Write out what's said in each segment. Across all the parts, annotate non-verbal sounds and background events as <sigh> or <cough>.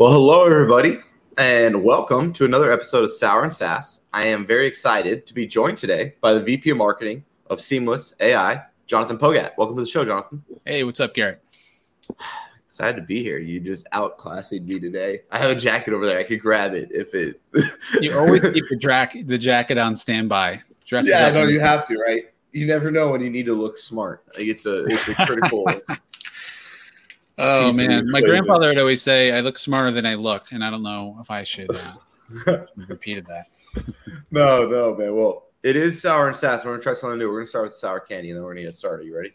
Well, hello, everybody, and welcome to another episode of Sour and Sass. I am very excited to be joined today by the VP of Marketing of Seamless AI, Jonathan Pogat. Welcome to the show, Jonathan. Hey, what's up, Garrett? Excited to be here. You just outclassed me today. I have a jacket over there. I could grab it if it. you always keep <laughs> the, dra- the jacket on standby. Dresses yeah, no, you have to, right? You never know when you need to look smart. Like it's a it's a critical. <laughs> Oh man, my grandfather would always say, "I look smarter than I look," and I don't know if I should uh, <laughs> repeated that. no, no, man. Well, it is sour and sass. We're gonna try something new. We're gonna start with sour candy, and then we're gonna get started. You ready?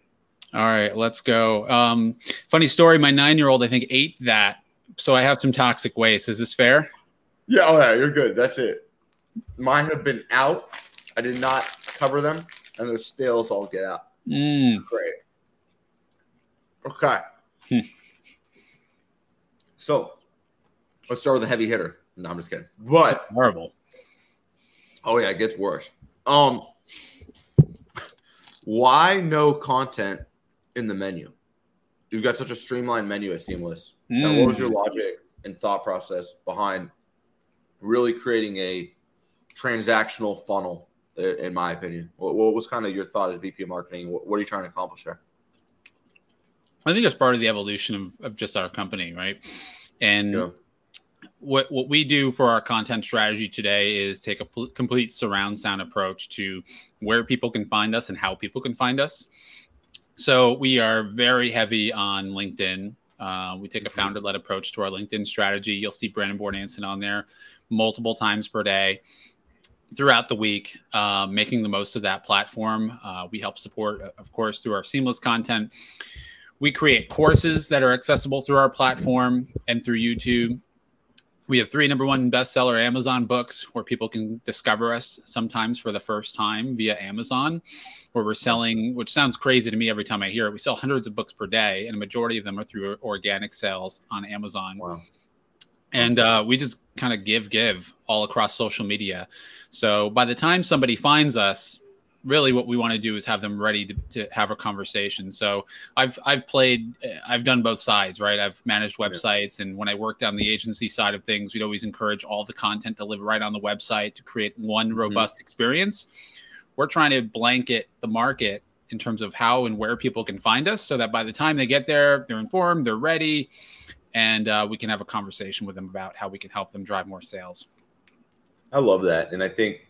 All right, let's go. Um, funny story. My nine-year-old, I think, ate that, so I have some toxic waste. Is this fair? Yeah. Oh yeah, you're good. That's it. Mine have been out. I did not cover them, and they're still all get out. Mm. Great. Okay. Hmm. So let's start with a heavy hitter. No, I'm just kidding. But horrible. Oh yeah, it gets worse. Um, why no content in the menu? You've got such a streamlined menu at Seamless. Mm. what was your logic and thought process behind really creating a transactional funnel? In my opinion, what, what was kind of your thought as VP of marketing? What, what are you trying to accomplish there? I think it's part of the evolution of, of just our company, right? And yeah. what what we do for our content strategy today is take a pl- complete surround sound approach to where people can find us and how people can find us. So we are very heavy on LinkedIn. Uh, we take a mm-hmm. founder led approach to our LinkedIn strategy. You'll see Brandon Bornancin on there multiple times per day throughout the week, uh, making the most of that platform. Uh, we help support, of course, through our seamless content. We create courses that are accessible through our platform and through YouTube. We have three number one bestseller Amazon books where people can discover us sometimes for the first time via Amazon, where we're selling, which sounds crazy to me every time I hear it. We sell hundreds of books per day, and a majority of them are through organic sales on Amazon. Wow. And uh, we just kind of give, give all across social media. So by the time somebody finds us, really what we want to do is have them ready to, to have a conversation so i've i've played i've done both sides right i've managed websites and when i worked on the agency side of things we'd always encourage all the content to live right on the website to create one mm-hmm. robust mm-hmm. experience we're trying to blanket the market in terms of how and where people can find us so that by the time they get there they're informed they're ready and uh, we can have a conversation with them about how we can help them drive more sales i love that and i think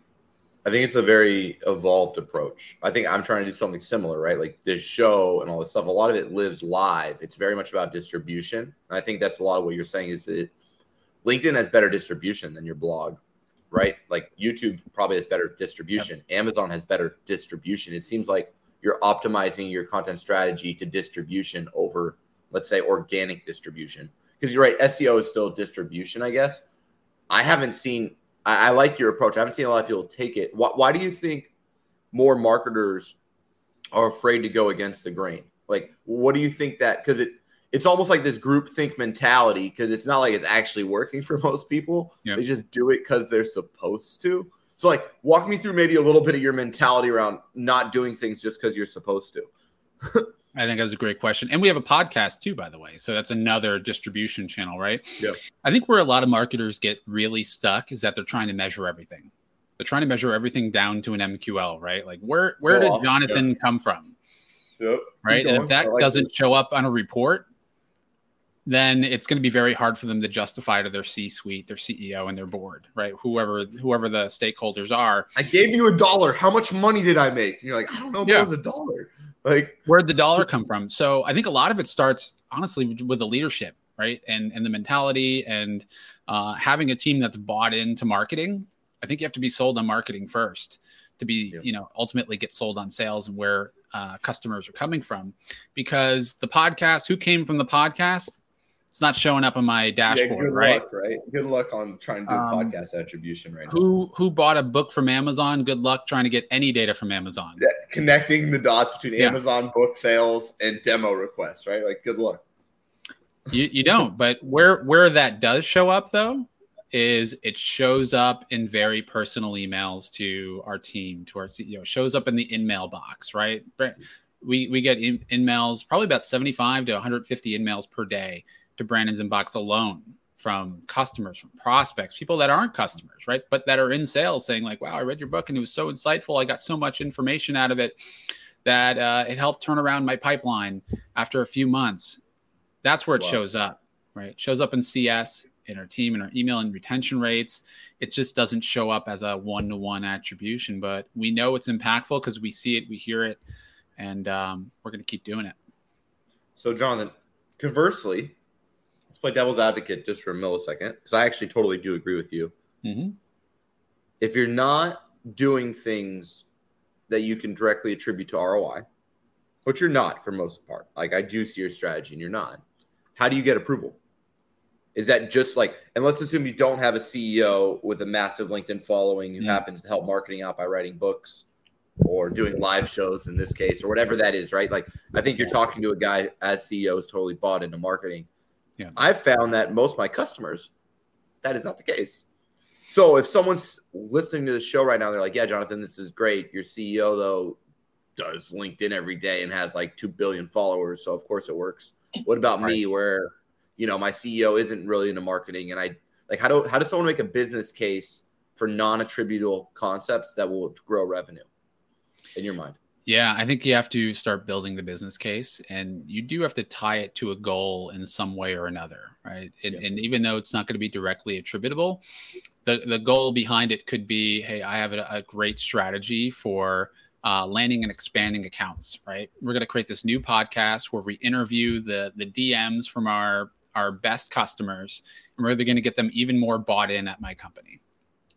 I think it's a very evolved approach. I think I'm trying to do something similar, right? Like this show and all this stuff. A lot of it lives live. It's very much about distribution. And I think that's a lot of what you're saying is that LinkedIn has better distribution than your blog, right? Like YouTube probably has better distribution. Yep. Amazon has better distribution. It seems like you're optimizing your content strategy to distribution over, let's say, organic distribution. Because you're right, SEO is still distribution, I guess. I haven't seen I, I, like your approach. I haven't seen a lot of people take it. Why, why do you think more marketers are afraid to go against the grain? Like, what do you think that? Because it it's almost like this group think mentality because it's not like it's actually working for <laughs> most people. Yep. They just do it because they're supposed to. So, like, walk me through maybe a little bit of your mentality around not doing things just because you're supposed to. <laughs> I think that's a great question. And we have a podcast too, by the way. So that's another distribution channel, right? Yeah. I think where a lot of marketers get really stuck is that they're trying to measure everything. They're trying to measure everything down to an MQL, right? Like where where did Jonathan yeah. come from? Yep. Right. And if that like doesn't this. show up on a report, then it's going to be very hard for them to justify to their C-suite, their CEO, and their board, right? Whoever whoever the stakeholders are. I gave you a dollar. How much money did I make? And you're like, I don't know if yeah. it was a dollar. Like where'd the dollar come from? So I think a lot of it starts honestly with the leadership, right? And and the mentality and uh, having a team that's bought into marketing. I think you have to be sold on marketing first to be, yeah. you know, ultimately get sold on sales and where uh, customers are coming from. Because the podcast, who came from the podcast? It's not showing up on my dashboard, yeah, right? Luck, right? Good luck on trying to do um, podcast attribution right who, now. Who bought a book from Amazon? Good luck trying to get any data from Amazon. Yeah, connecting the dots between yeah. Amazon book sales and demo requests, right? Like, good luck. You, you don't, but where where that does show up though is it shows up in very personal emails to our team, to our CEO. It shows up in the in-mail box, right? We we get in, in mails probably about 75 to 150 in mails per day to Brandon's inbox alone, from customers, from prospects, people that aren't customers, right? But that are in sales saying, like, wow, I read your book and it was so insightful. I got so much information out of it that uh, it helped turn around my pipeline after a few months. That's where it wow. shows up, right? It shows up in CS, in our team, in our email and retention rates. It just doesn't show up as a one to one attribution, but we know it's impactful because we see it, we hear it, and um, we're going to keep doing it. So, Jonathan, conversely, let's play devil's advocate just for a millisecond because I actually totally do agree with you. Mm-hmm. If you're not doing things that you can directly attribute to ROI, which you're not for most part, like I do see your strategy and you're not, how do you get approval? Is that just like, and let's assume you don't have a CEO with a massive LinkedIn following who mm. happens to help marketing out by writing books or doing live shows in this case or whatever that is, right? Like, I think you're talking to a guy as CEO is totally bought into marketing. Yeah. I've found that most of my customers, that is not the case. So if someone's listening to the show right now, they're like, yeah, Jonathan, this is great. Your CEO, though, does LinkedIn every day and has like 2 billion followers. So of course it works. What about right. me where you know my ceo isn't really into marketing and i like how do how does someone make a business case for non-attributable concepts that will grow revenue in your mind yeah i think you have to start building the business case and you do have to tie it to a goal in some way or another right and, yeah. and even though it's not going to be directly attributable the, the goal behind it could be hey i have a, a great strategy for uh, landing and expanding accounts right we're going to create this new podcast where we interview the the dms from our our best customers and we're going to get them even more bought in at my company.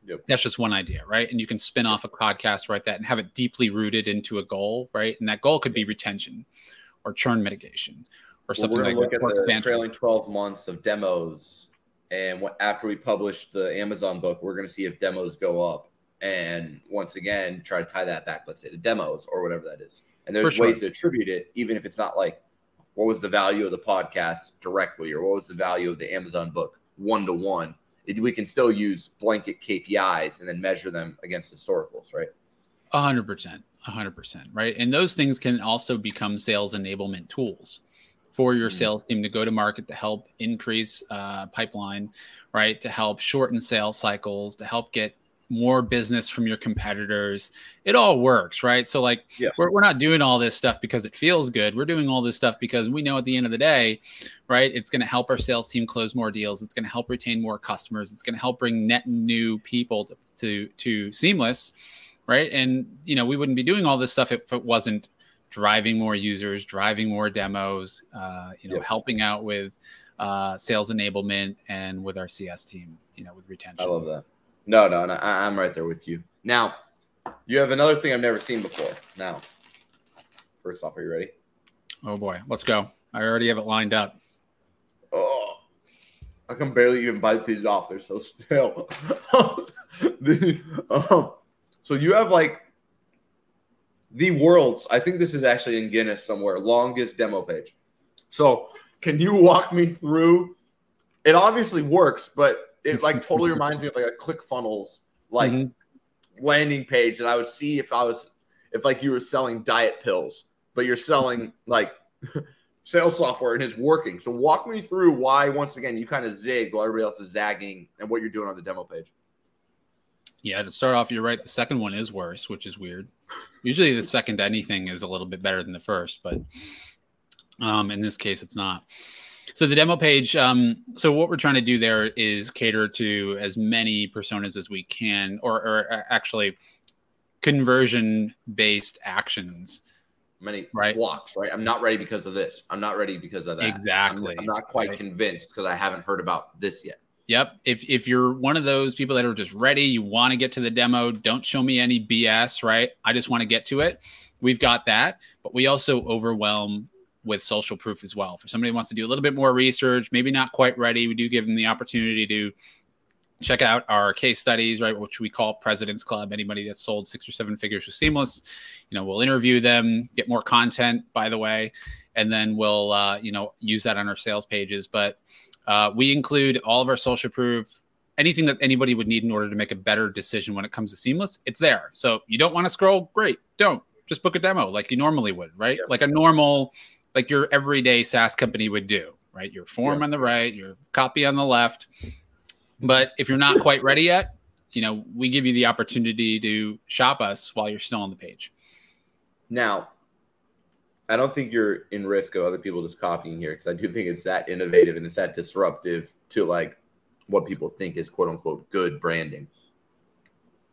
Yep. That's just one idea, right? And you can spin off a podcast right that and have it deeply rooted into a goal, right? And that goal could be retention or churn mitigation or something well, we're like look that. Look at the trailing 12 months of demos. And what, after we publish the Amazon book, we're going to see if demos go up. And once again, try to tie that back, let's say to demos or whatever that is. And there's sure. ways to attribute it, even if it's not like what was the value of the podcast directly or what was the value of the Amazon book one to one. We can still use blanket KPIs and then measure them against historicals, right? A hundred percent, a hundred percent, right? And those things can also become sales enablement tools for your mm-hmm. sales team to go to market to help increase uh, pipeline, right? To help shorten sales cycles, to help get more business from your competitors. It all works, right? So, like, yeah. we're, we're not doing all this stuff because it feels good. We're doing all this stuff because we know at the end of the day, right, it's going to help our sales team close more deals. It's going to help retain more customers. It's going to help bring net new people to, to, to Seamless, right? And, you know, we wouldn't be doing all this stuff if it wasn't driving more users, driving more demos, uh, you know, yeah. helping out with uh, sales enablement and with our CS team, you know, with retention. I love that. No, no, no I, I'm right there with you. Now, you have another thing I've never seen before. Now, first off, are you ready? Oh boy, let's go. I already have it lined up. Oh, I can barely even bite these off. They're so stale. <laughs> the, um, so you have like the world's, I think this is actually in Guinness somewhere, longest demo page. So can you walk me through? It obviously works, but it <laughs> like totally reminds me of like a ClickFunnels like mm-hmm. landing page that I would see if I was if like you were selling diet pills, but you're selling <laughs> like <laughs> sales software and it's working. So walk me through why once again you kind of zig while everybody else is zagging and what you're doing on the demo page. Yeah, to start off, you're right. The second one is worse, which is weird. Usually the second anything is a little bit better than the first, but um, in this case, it's not. So the demo page. Um, so what we're trying to do there is cater to as many personas as we can, or, or uh, actually conversion based actions. Many right? blocks, right? I'm not ready because of this. I'm not ready because of that. Exactly. I'm, I'm not quite right. convinced because I haven't heard about this yet. Yep. If if you're one of those people that are just ready, you want to get to the demo, don't show me any BS, right? I just want to get to it. We've got that, but we also overwhelm with social proof as well. For somebody who wants to do a little bit more research, maybe not quite ready, we do give them the opportunity to check out our case studies, right, which we call President's Club. Anybody that's sold six or seven figures with Seamless, you know, we'll interview them, get more content, by the way, and then we'll, uh, you know, use that on our sales pages. But uh, we include all of our social proof. Anything that anybody would need in order to make a better decision when it comes to seamless, it's there. So you don't want to scroll, great, don't just book a demo like you normally would, right? Like a normal like your everyday SaaS company would do, right? Your form yeah. on the right, your copy on the left. But if you're not quite ready yet, you know, we give you the opportunity to shop us while you're still on the page. Now, I don't think you're in risk of other people just copying here because I do think it's that innovative and it's that disruptive to like what people think is quote unquote good branding.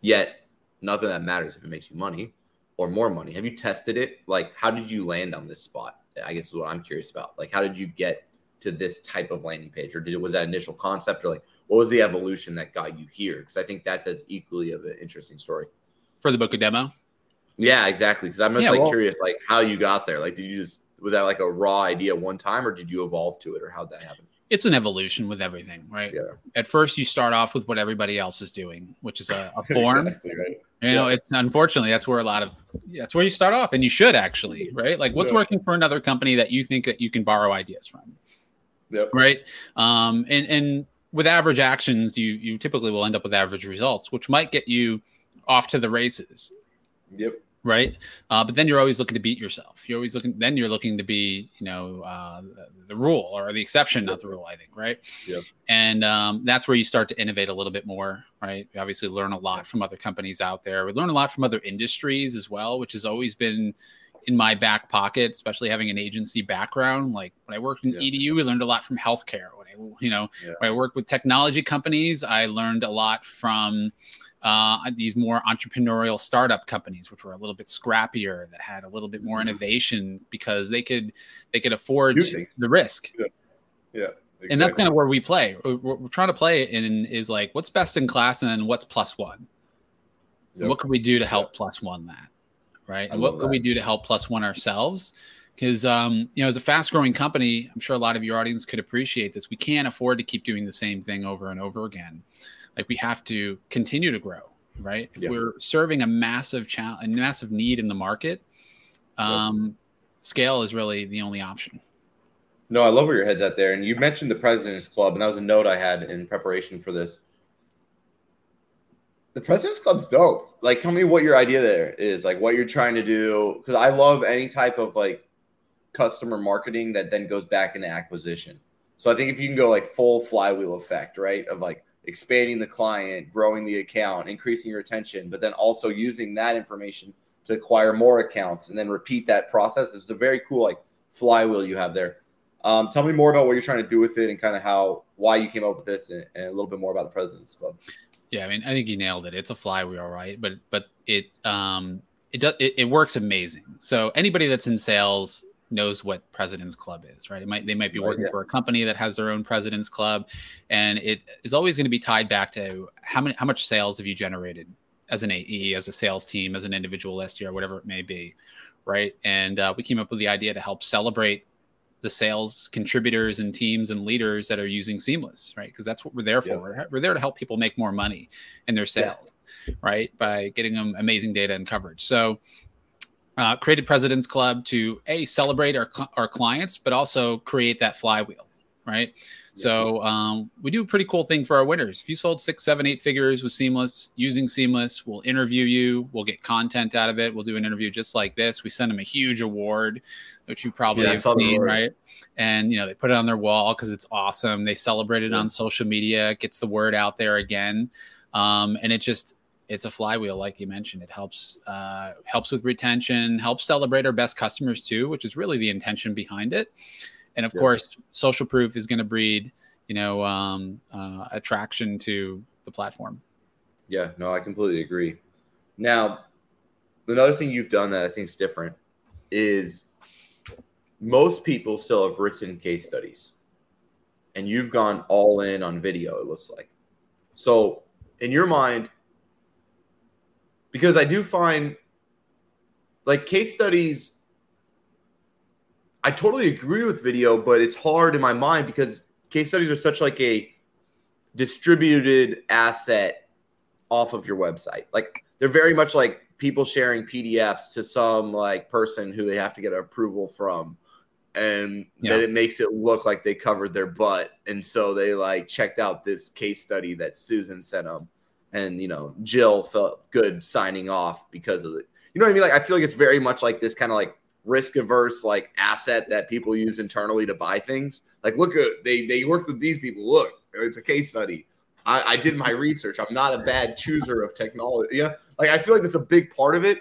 Yet, nothing that matters if it makes you money or more money. Have you tested it? Like, how did you land on this spot? I guess is what I'm curious about. Like, how did you get to this type of landing page, or did it was that initial concept, or like what was the evolution that got you here? Because I think that's as equally of an interesting story for the book of demo. Yeah, exactly. Because I'm just yeah, like well, curious, like how you got there. Like, did you just was that like a raw idea one time, or did you evolve to it, or how'd that happen? It's an evolution with everything, right? Yeah. At first, you start off with what everybody else is doing, which is a, a form. <laughs> exactly, right. You know, yeah. it's unfortunately that's where a lot of that's where you start off, and you should actually, right? Like, what's yeah. working for another company that you think that you can borrow ideas from? Yep. Right. Um, and and with average actions, you you typically will end up with average results, which might get you off to the races. Yep right? Uh, but then you're always looking to beat yourself. You're always looking. Then you're looking to be, you know, uh, the, the, rule or the exception, not the rule. I think, right? Yeah. And um, that's where you start to innovate a little bit more, right? We obviously learn a lot from other companies out there. We learn a lot from other industries as well, which has always been in my back pocket, especially having an agency background. Like when I worked in yeah. EDU, we learned a lot from healthcare. When I, you know, yeah. when I worked with technology companies, I learned a lot from uh, these more entrepreneurial startup companies, which were a little bit scrappier, that had a little bit more mm-hmm. innovation because they could they could afford the risk. Yeah. yeah exactly. And that's kind of where we play. We're, we're, trying to play in is like what's best in class and then what's plus one. Yep. What can we do to help plus one that? Right. And what can we do to help plus one ourselves? Because um, you know, as a fast growing company, I'm sure a lot of your audience could appreciate this. We can't afford to keep doing the same thing over and over again like we have to continue to grow right? If we're serving a massive challenge a massive need in the market um, scale is really the only option. No i love where your head's at there. And you mentioned the president's club and that was a note i had in preparation for this. The president's club's dope. Like tell me what your idea there is like what you're trying to do. Because i love any type of like customer marketing that then goes back into acquisition. So i think if you can go like full flywheel effect right of like expanding the client, growing the account, increasing your retention, but then also using that information to acquire more accounts and then repeat that process. It's a very cool like flywheel you have there. Um, tell me more about what you're trying to do with it and kind of how why you came up with this and, and, a little bit more about the President's Club. Yeah, I mean, I think you nailed it. It's a flywheel, right? But but it um it does it, it works amazing. So anybody that's in sales knows what president's club is right? It might they might be working right, yeah. for a company that has their own president's club and it is always going to be tied back to how many how much sales have you generated as an ae as a sales team as an individual SDR whatever it may be right? And uh, we came up with the idea to help celebrate the sales contributors and teams and leaders that are using seamless right? Because that's what we're there for. We're, we're, there to help people make more money in their sales yeah. right? By getting them amazing data and coverage. So uh, created President's Club to a celebrate our our clients, but also create that flywheel, right? Yeah. So um, we do a pretty cool thing for our winners. If you sold six, seven, eight figures with Seamless using Seamless, we'll interview you. We'll get content out of it. We'll do an interview just like this. We send them a huge award, which you probably yeah, have seen, right? And you know they put it on their wall because it's awesome. They celebrate it yeah. on social media. It gets the word out there again, um, and it just it's a flywheel, like you mentioned. It helps uh, helps with retention, helps celebrate our best customers too, which is really the intention behind it. And of yeah. course, social proof is going to breed, you know, um, uh, attraction to the platform. Yeah, no, I completely agree. Now, another thing you've done that I think is different is most people still have written case studies, and you've gone all in on video. It looks like. So, in your mind, because I do find like case studies. I totally agree with video, but it's hard in my mind because case studies are such like a distributed asset off of your website. Like they're very much like people sharing PDFs to some like person who they have to get approval from and yeah. that it makes it look like they covered their butt and so they like checked out this case study that Susan sent them and you know Jill felt good signing off because of it. You know what I mean? Like I feel like it's very much like this kind of like risk averse like asset that people use internally to buy things. Like, look at they they worked with these people. Look, it's a case study. I, I did my research. I'm not a bad chooser of technology. Yeah, like I feel like that's a big part of it.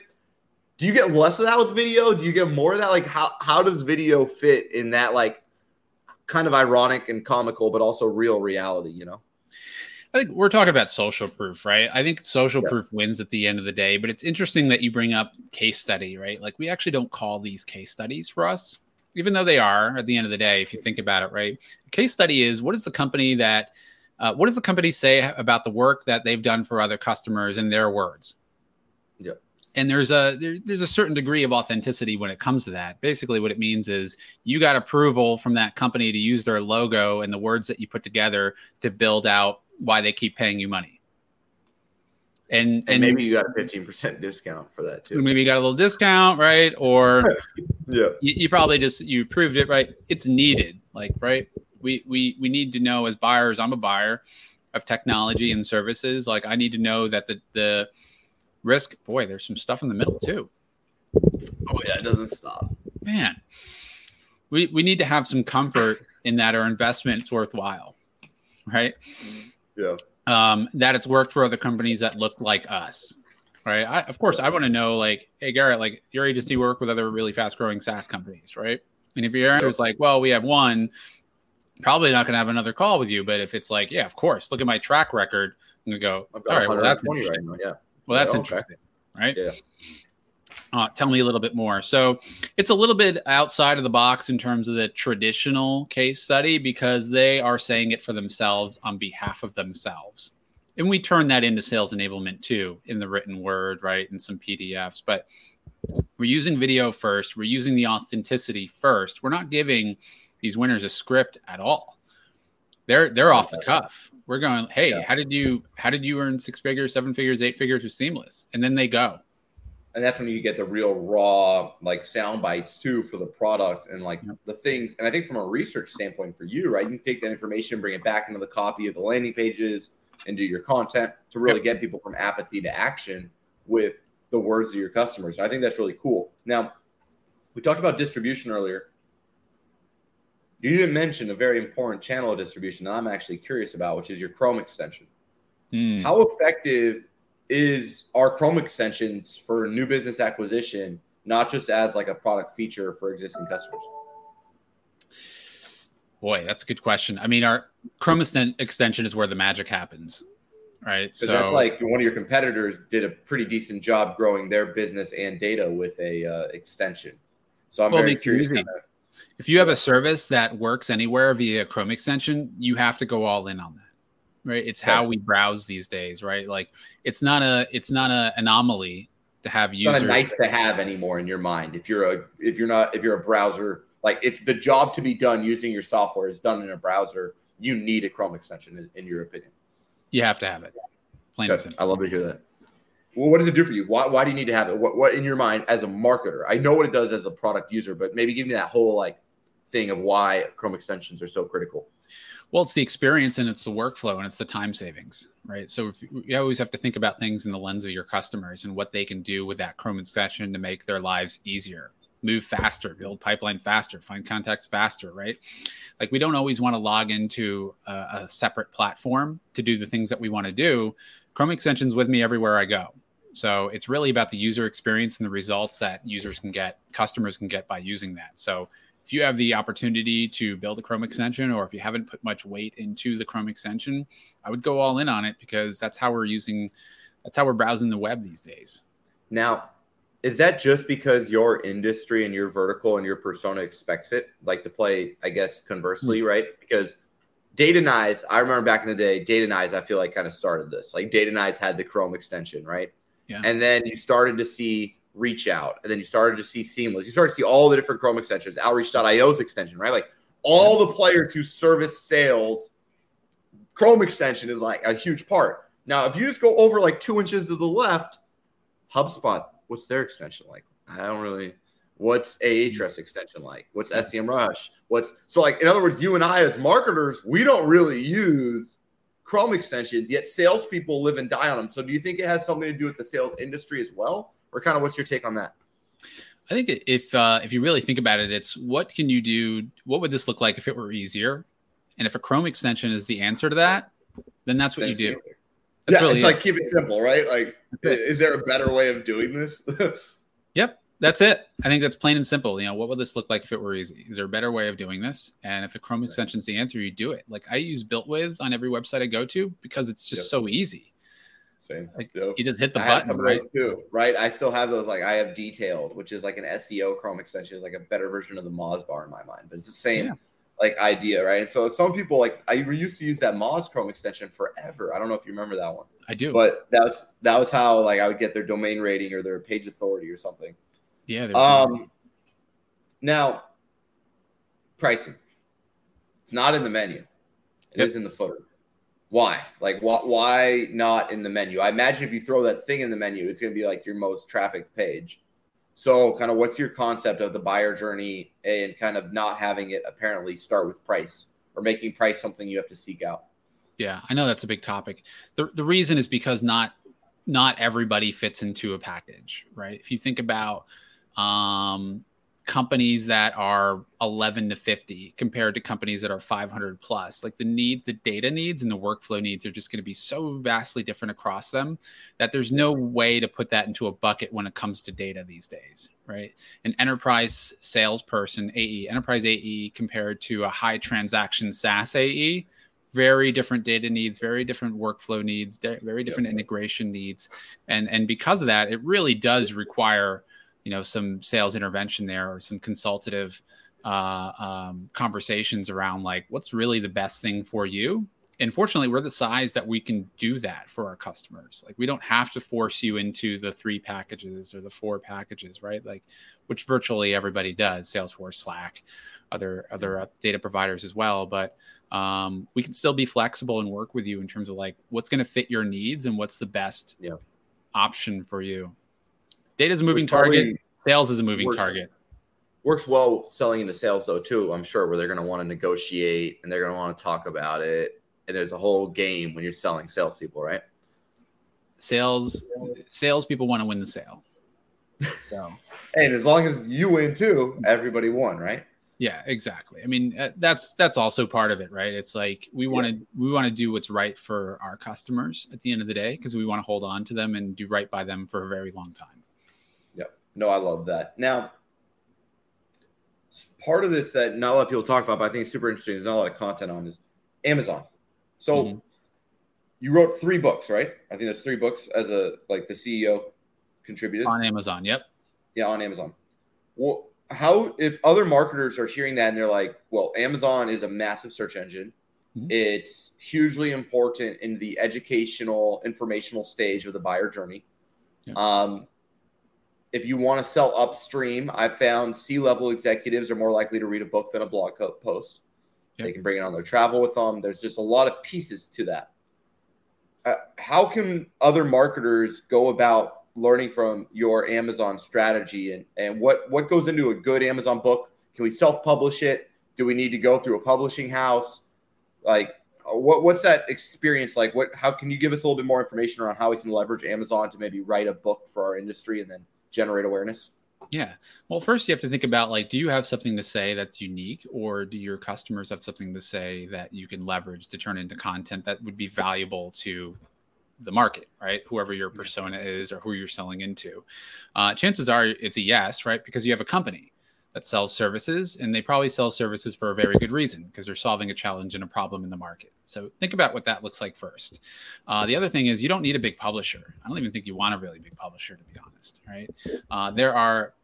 Do you get less of that with video? Do you get more of that? Like, how how does video fit in that like kind of ironic and comical, but also real reality? You know. I think we're talking about social proof, right? I think social yeah. proof wins at the end of the day, but it's interesting that you bring up case study, right? Like we actually don't call these case studies for us, even though they are at the end of the day, if you think about it, right? Case study is what is the company that, uh, what does the company say about the work that they've done for other customers in their words? Yeah. And there's a there, there's a certain degree of authenticity when it comes to that. Basically, what it means is you got approval from that company to use their logo and the words that you put together to build out why they keep paying you money. And, and, and maybe you got a 15% discount for that too. Maybe you got a little discount, right? Or <laughs> yeah, you, you, probably just you proved it, right? It's needed, like right. We we we need to know as buyers. I'm a buyer of technology and services. Like I need to know that the the risk. Boy, there's some stuff in the middle too. Oh yeah, it doesn't stop. Man, we we need to have some comfort in that our investment's worthwhile, right? Mm-hmm. Yeah. Um, that it's worked for other companies that look like us, right? I, of course, I want to know, like, hey, Garrett, like your agency work with other really fast growing SaaS companies, right? And if your answer is like, well, we have one, probably not going to have another call with you. But if it's like, yeah, of course, look at my track record, to go, all right, well, that's interesting. Right now, yeah. Well, that's okay. interesting, right? Yeah. Uh, tell me a little bit more. So it's a little bit outside of the box in terms of the traditional case study because they are saying it for themselves on behalf of themselves. And we turn that into sales enablement too in the written word, right? And some PDFs. But we're using video first. We're using the authenticity first. We're not giving these winners a script at all. They're they're off the cuff. We're going, hey, yeah. how did you how did you earn six figures, seven figures, eight figures with Seamless? And then they go and that's when you get the real raw like sound bites too for the product and like yep. the things and i think from a research standpoint for you right you can take that information bring it back into the copy of the landing pages and do your content to really yep. get people from apathy to action with the words of your customers and i think that's really cool now we talked about distribution earlier you didn't mention a very important channel of distribution that i'm actually curious about which is your chrome extension mm. how effective is our Chrome extensions for new business acquisition, not just as like a product feature for existing customers? Boy, that's a good question. I mean, our Chrome extension is where the magic happens, right? So that's like one of your competitors did a pretty decent job growing their business and data with a uh, extension. So I'm well, very curious. if you have a service that works anywhere via Chrome extension, you have to go all in on that right? It's how we browse these days, right? Like it's not a it's not an anomaly to have it's users. not nice to have anymore in your mind. If you're a if you're not if you're a browser, like if the job to be done using your software is done in a browser, you need a Chrome extension, in, in your opinion. You have to have it. Plain and simple. I love to hear that. Well, what does it do for you? Why, why do you need to have it? What, what in your mind as a marketer? I know what it does as a product user, but maybe give me that whole like thing of why Chrome extensions are so critical. Well, it's the experience and it's the workflow and it's the time savings, right? So you always have to think about things in the lens of your customers and what they can do with that Chrome extension to make their lives easier, move faster, build pipeline faster, find contacts faster, right? Like we don't always want to log into a, a separate platform to do the things that we want to do. Chrome extensions with me everywhere I go. So it's really about the user experience and the results that users can get, customers can get by using that. So if you have the opportunity to build a Chrome extension, or if you haven't put much weight into the Chrome extension, I would go all in on it because that's how we're using, that's how we're browsing the web these days. Now, is that just because your industry and your vertical and your persona expects it, like to play, I guess, conversely, mm-hmm. right? Because Datanyze, I remember back in the day, Datanyze, I feel like kind of started this. Like Datanyze had the Chrome extension, right? Yeah. And then you started to see reach out. And then you started to see seamless. You started to see all the different Chrome extensions, outreach.io's extension, right? Like all the players who service sales, Chrome extension is like a huge part. Now, if you just go over like two inches to the left, HubSpot, what's their extension like? I don't really. What's Ahrefs extension like? What's SEMrush? What's so like? In other words, you and I as marketers, we don't really use Chrome extensions, yet salespeople live and die on them. So, do you think it has something to do with the sales industry as well? Or kind of what's your take on that? I think if uh, if you really think about it, it's what can you do? What would this look like if it were easier? And if a Chrome extension is the answer to that, then that's what that's you do. That's yeah, really it's it. like keep it simple, right? Like, is there a better way of doing this? <laughs> yep, that's it. I think that's plain and simple. You know, what would this look like if it were easy? Is there a better way of doing this? And if a Chrome extension is the answer, you do it. Like I use Built With on every website I go to because it's just yep. so easy. Same. Like, yep. You just hit the I button, right? Too, right. I still have those. Like I have detailed, which is like an SEO Chrome extension, is like a better version of the Moz bar in my mind, but it's the same. Yeah like idea, right? And so some people like I used to use that Moz Chrome extension forever. I don't know if you remember that one. I do. But that was that was how like I would get their domain rating or their page authority or something. Yeah. Um. Now, pricing. It's not in the menu. It yep. is in the footer. Why? Like, why, why not in the menu? I imagine if you throw that thing in the menu, it's going to be like your most trafficked page. So, kind of, what's your concept of the buyer journey and kind of not having it apparently start with price or making price something you have to seek out? Yeah, I know that's a big topic. the The reason is because not not everybody fits into a package, right? If you think about um, companies that are 11 to 50 compared to companies that are 500 plus. Like the need the data needs and the workflow needs are just going to be so vastly different across them that there's no way to put that into a bucket when it comes to data these days right? An enterprise salesperson ae enterprise ae compared to a high transaction saas ae very different data needs very different workflow needs very different integration needs. And and because of that it really does require you know some sales intervention there or some consultative uh, um, conversations around like what's really the best thing for you? And fortunately we're the size that we can do that for our customers. Like we don't have to force you into the three packages or the four packages right? Like which virtually everybody does salesforce slack other other uh, data providers as well. But um, we can still be flexible and work with you in terms of like what's going to fit your needs and what's the best yeah. option for you Data is a moving target. Sales is a moving works, target. Works well selling into sales though too. I'm sure where they're going to want to negotiate and they're going to want to talk about it. And there's a whole game when you're selling salespeople, right? Sales salespeople want to win the sale. So. <laughs> and as long as you win too, everybody won, right? Yeah, exactly. I mean, uh, that's that's also part of it, right? It's like we want to yeah. we want to do what's right for our customers at the end of the day because we want to hold on to them and do right by them for a very long time. No, I love that. Now, part of this that not a lot of people talk about, but I think it's super interesting. There's not a lot of content on is Amazon. So mm-hmm. you wrote three books, right? I think there's three books as a like the CEO contributed on Amazon. Yep. Yeah, on Amazon. Well how if other marketers are hearing that and they're like, well, Amazon is a massive search engine. Mm-hmm. It's hugely important in the educational, informational stage of the buyer journey. Yeah. Um, if you want to sell upstream, I've found C level executives are more likely to read a book than a blog post. They can bring it on their travel with them. There's just a lot of pieces to that. Uh, how can other marketers go about learning from your Amazon strategy and, and what, what goes into a good Amazon book? Can we self-publish it? Do we need to go through a publishing house? Like what, what's that experience like? What, how can you give us a little bit more information around how we can leverage Amazon to maybe write a book for our industry and then generate awareness? Yeah. Well, first you have to think about like, do you have something to say that's unique, or do your customers have something to say that you can leverage to turn into content that would be valuable to the market, right? Whoever your persona is or who you're selling into. Uh, chances are it's a yes, right? Because you have a company that sells services and they probably sell services for a very good reason because they're solving a challenge and a problem in the market. So think about what that looks like first. Uh, the other thing is you don't need a big publisher. I don't even think you want a really big publisher, to be honest, right? Uh, there are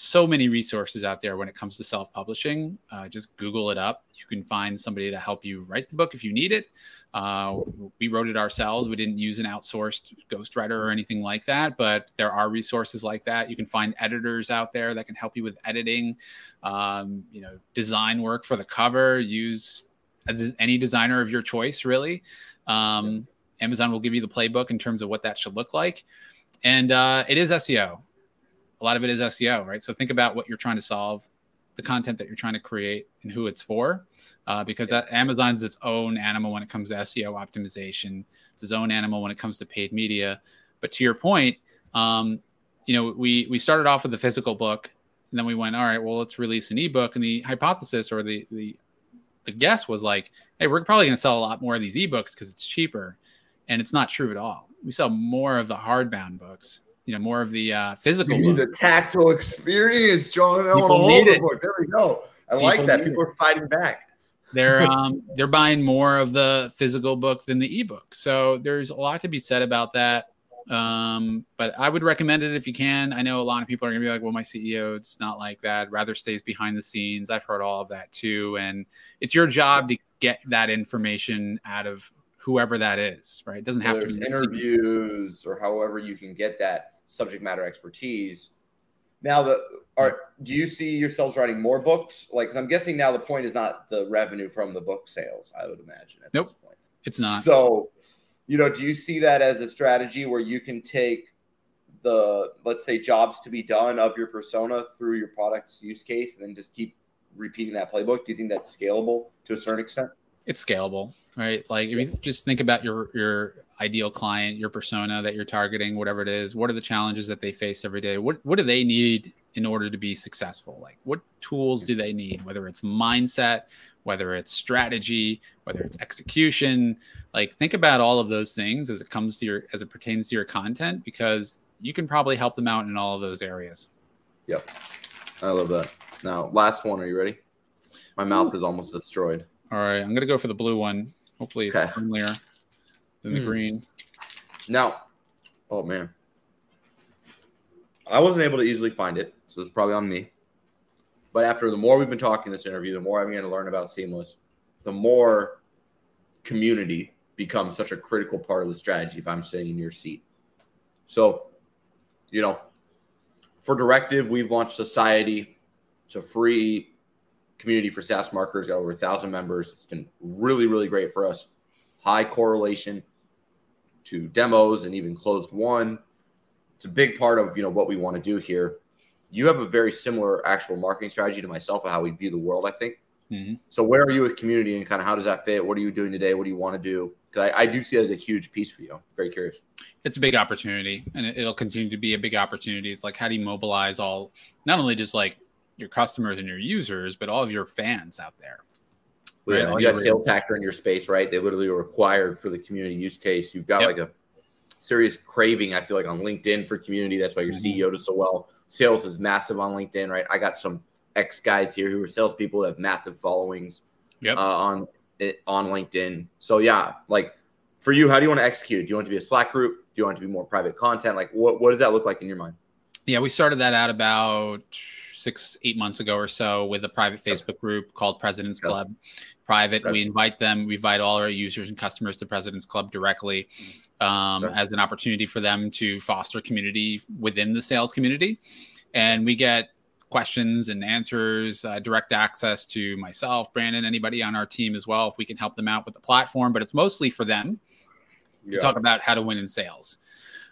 so many resources out there when it comes to self-publishing. Uh, just Google it up. You can find somebody to help you write the book if you need it. Uh, we wrote it ourselves. We didn't use an outsourced ghostwriter or anything like that, but there are resources like that. You can find editors out there that can help you with editing, um, you know, design work for the cover. Use as any designer of your choice, really. Um, Amazon will give you the playbook in terms of what that should look like. And uh, it is SEO a lot of it is SEO, right? So think about what you're trying to solve, the content that you're trying to create, and who it's for, uh, because yeah. that, Amazon's its own animal when it comes to SEO optimization. It's its own animal when it comes to paid media. But to your point, um, you know, we we started off with the physical book, And then we went, all right, well, let's release an ebook. And the hypothesis or the the the guess was like, hey, we're probably going to sell a lot more of these ebooks because it's cheaper, and it's not true at all. We sell more of the hardbound books, you know, more of the uh, physical. You need the tactile experience, John. I want to hold the book. There we go. I People like that. People it. are fighting back. They're <laughs> um they're buying more of the physical book than the ebook. So there's a lot to be said about that. Um, but I would recommend it if you can. I know a lot of people are gonna be like, well, my CEO, it's not like that. Rather stays behind the scenes. I've heard all of that too. And it's your job to get that information out of whoever that is, right? It doesn't have There's to be interviews or however you can get that subject matter expertise. Now, the are do you see yourselves writing more books? Like, because I'm guessing now the point is not the revenue from the book sales. I would imagine at nope, this point, it's not. So you know, do you see that as a strategy where you can take the let's say jobs to be done of your persona through your product's use case and then just keep repeating that playbook? Do you think that's scalable to a certain extent? It's scalable, right? Like if you just think about your your ideal client, your persona that you're targeting, whatever it is, what are the challenges that they face every day? What what do they need in order to be successful? Like what tools do they need? Whether it's mindset, whether it's strategy, whether it's execution. Like think about all of those things as it comes to your as it pertains to your content because you can probably help them out in all of those areas. Yep. I love that. Now, last one, are you ready? My mouth is almost destroyed. All right, I'm gonna go for the blue one. Hopefully it's okay. friendlier than the mm. green. Now, oh man. I wasn't able to easily find it, so it's probably on me. But after the more we've been talking this interview, the more I'm going to learn about Seamless, the more community becomes such a critical part of the strategy if I'm sitting in your seat. So, you know, for Directive, we've launched Society. It's a free community for SaaS marketers, got over a thousand members. It's been really, really great for us. High correlation to demos and even closed won. It's a big part of you know what we want to do here you have a very similar actual marketing strategy to myself of how we view the world, I think. Mm-hmm. So where are you with community and kind of how does that fit? What are you doing today? What do you want to do? Because I, I, do see it as a huge piece for you. I'm very curious. It's a big opportunity and it, will continue to be a big opportunity. It's like how do you mobilize all not only just like your customers and your users, but all of your fans out there. Right? Yeah, you got SalesHacker in your space, right? They literally are required for the community use case. You've got yep. like a serious craving, I feel like, on LinkedIn for community. That's why your mm-hmm. CEO does so well. Sales is massive on LinkedIn, right? I got some ex guys here who are salespeople that have massive followings yep. uh, on on LinkedIn. So yeah, like for you, how do you want to execute? Do you want to be a Slack group? Do you want it to be more private content? Like what what does that look like in your mind? Yeah, we started that out about six, eight months ago or so with a private Facebook group called President's Club. Private, we invite them, we invite all our users and customers to President's Club directly um, as an opportunity for them to foster community within the sales community. And we get questions and answers, uh, direct access to myself, Brandon, anybody on our team as well, if we can help them out with the platform. But it's mostly for them yeah. to talk about how to win in sales.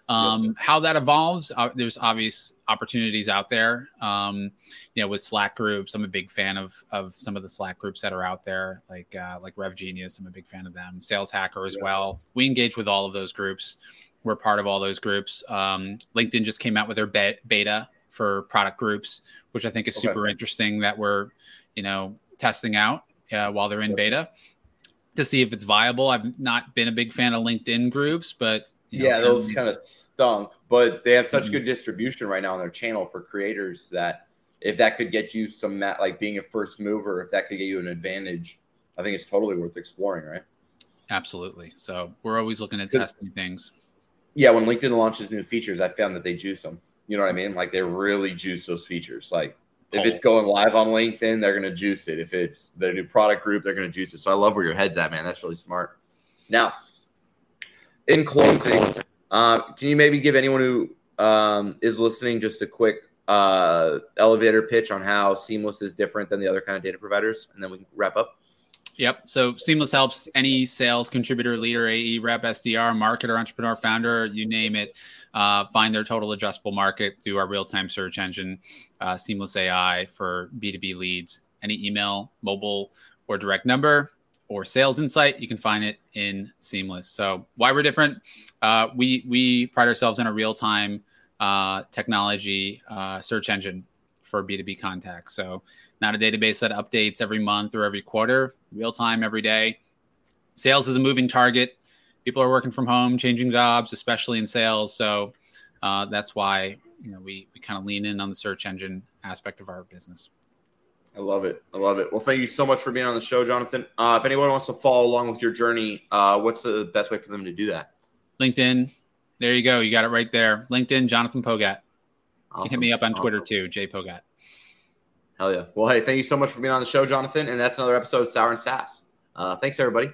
Um, How that evolves, uh, there's obvious opportunities out there. Um, you know, with Slack groups, I'm a big fan of of some of the Slack groups that are out there, like uh, like Rev Genius. I'm a big fan of them. Sales Hacker as yeah. well. We engage with all of those groups. We're part of all those groups. Um, LinkedIn just came out with their be- beta for product groups, which I think is okay. super interesting. That we're you know testing out uh, while they're in beta to see if it's viable. I've not been a big fan of LinkedIn groups, but yeah, know, those kind of stunk, but they have such mm-hmm. good distribution right now on their channel for creators that if that could get you some like being a first mover, if that could get you an advantage, I think it's totally worth exploring, right? Absolutely. So we're always looking at testing things. Yeah, when LinkedIn launches new features, I found that they juice them. You know what I mean? Like they really juice those features. Like if it's going live on LinkedIn, they're gonna juice it. If it's the new product group, they're gonna juice it. So I love where your head's at, man. That's really smart. Now, in closing, uh, can you maybe give anyone who um, is listening just a quick uh, elevator pitch on how Seamless is different than the other kind of data providers, and then we can wrap up. Yep. So Seamless helps any sales contributor, leader, AE, rep, SDR, marketer, entrepreneur, founder, you name it, uh, find their total addressable market through our real time search engine, uh, Seamless AI for B2B leads. Any email, mobile, or direct number, or sales insight, you can find it in Seamless. So why we're different? Uh, we we pride ourselves in a real time uh, technology uh, search engine for B2B contacts. So, not a database that updates every month or every quarter, real time every day. Sales is a moving target. People are working from home, changing jobs, especially in sales. So, uh, that's why you know we we kind of lean in on the search engine aspect of our business. I love it. I love it. Well, thank you so much for being on the show, Jonathan. Uh, if anyone wants to follow along with your journey, uh, what's the best way for them to do that? LinkedIn. There you go. You got it right there. LinkedIn, Jonathan Pogat. Awesome. You hit me up on awesome. Twitter too, Jay Pogat. Hell yeah. Well, hey, thank you so much for being on the show, Jonathan. And that's another episode of Sour and Sass. Uh, thanks, everybody.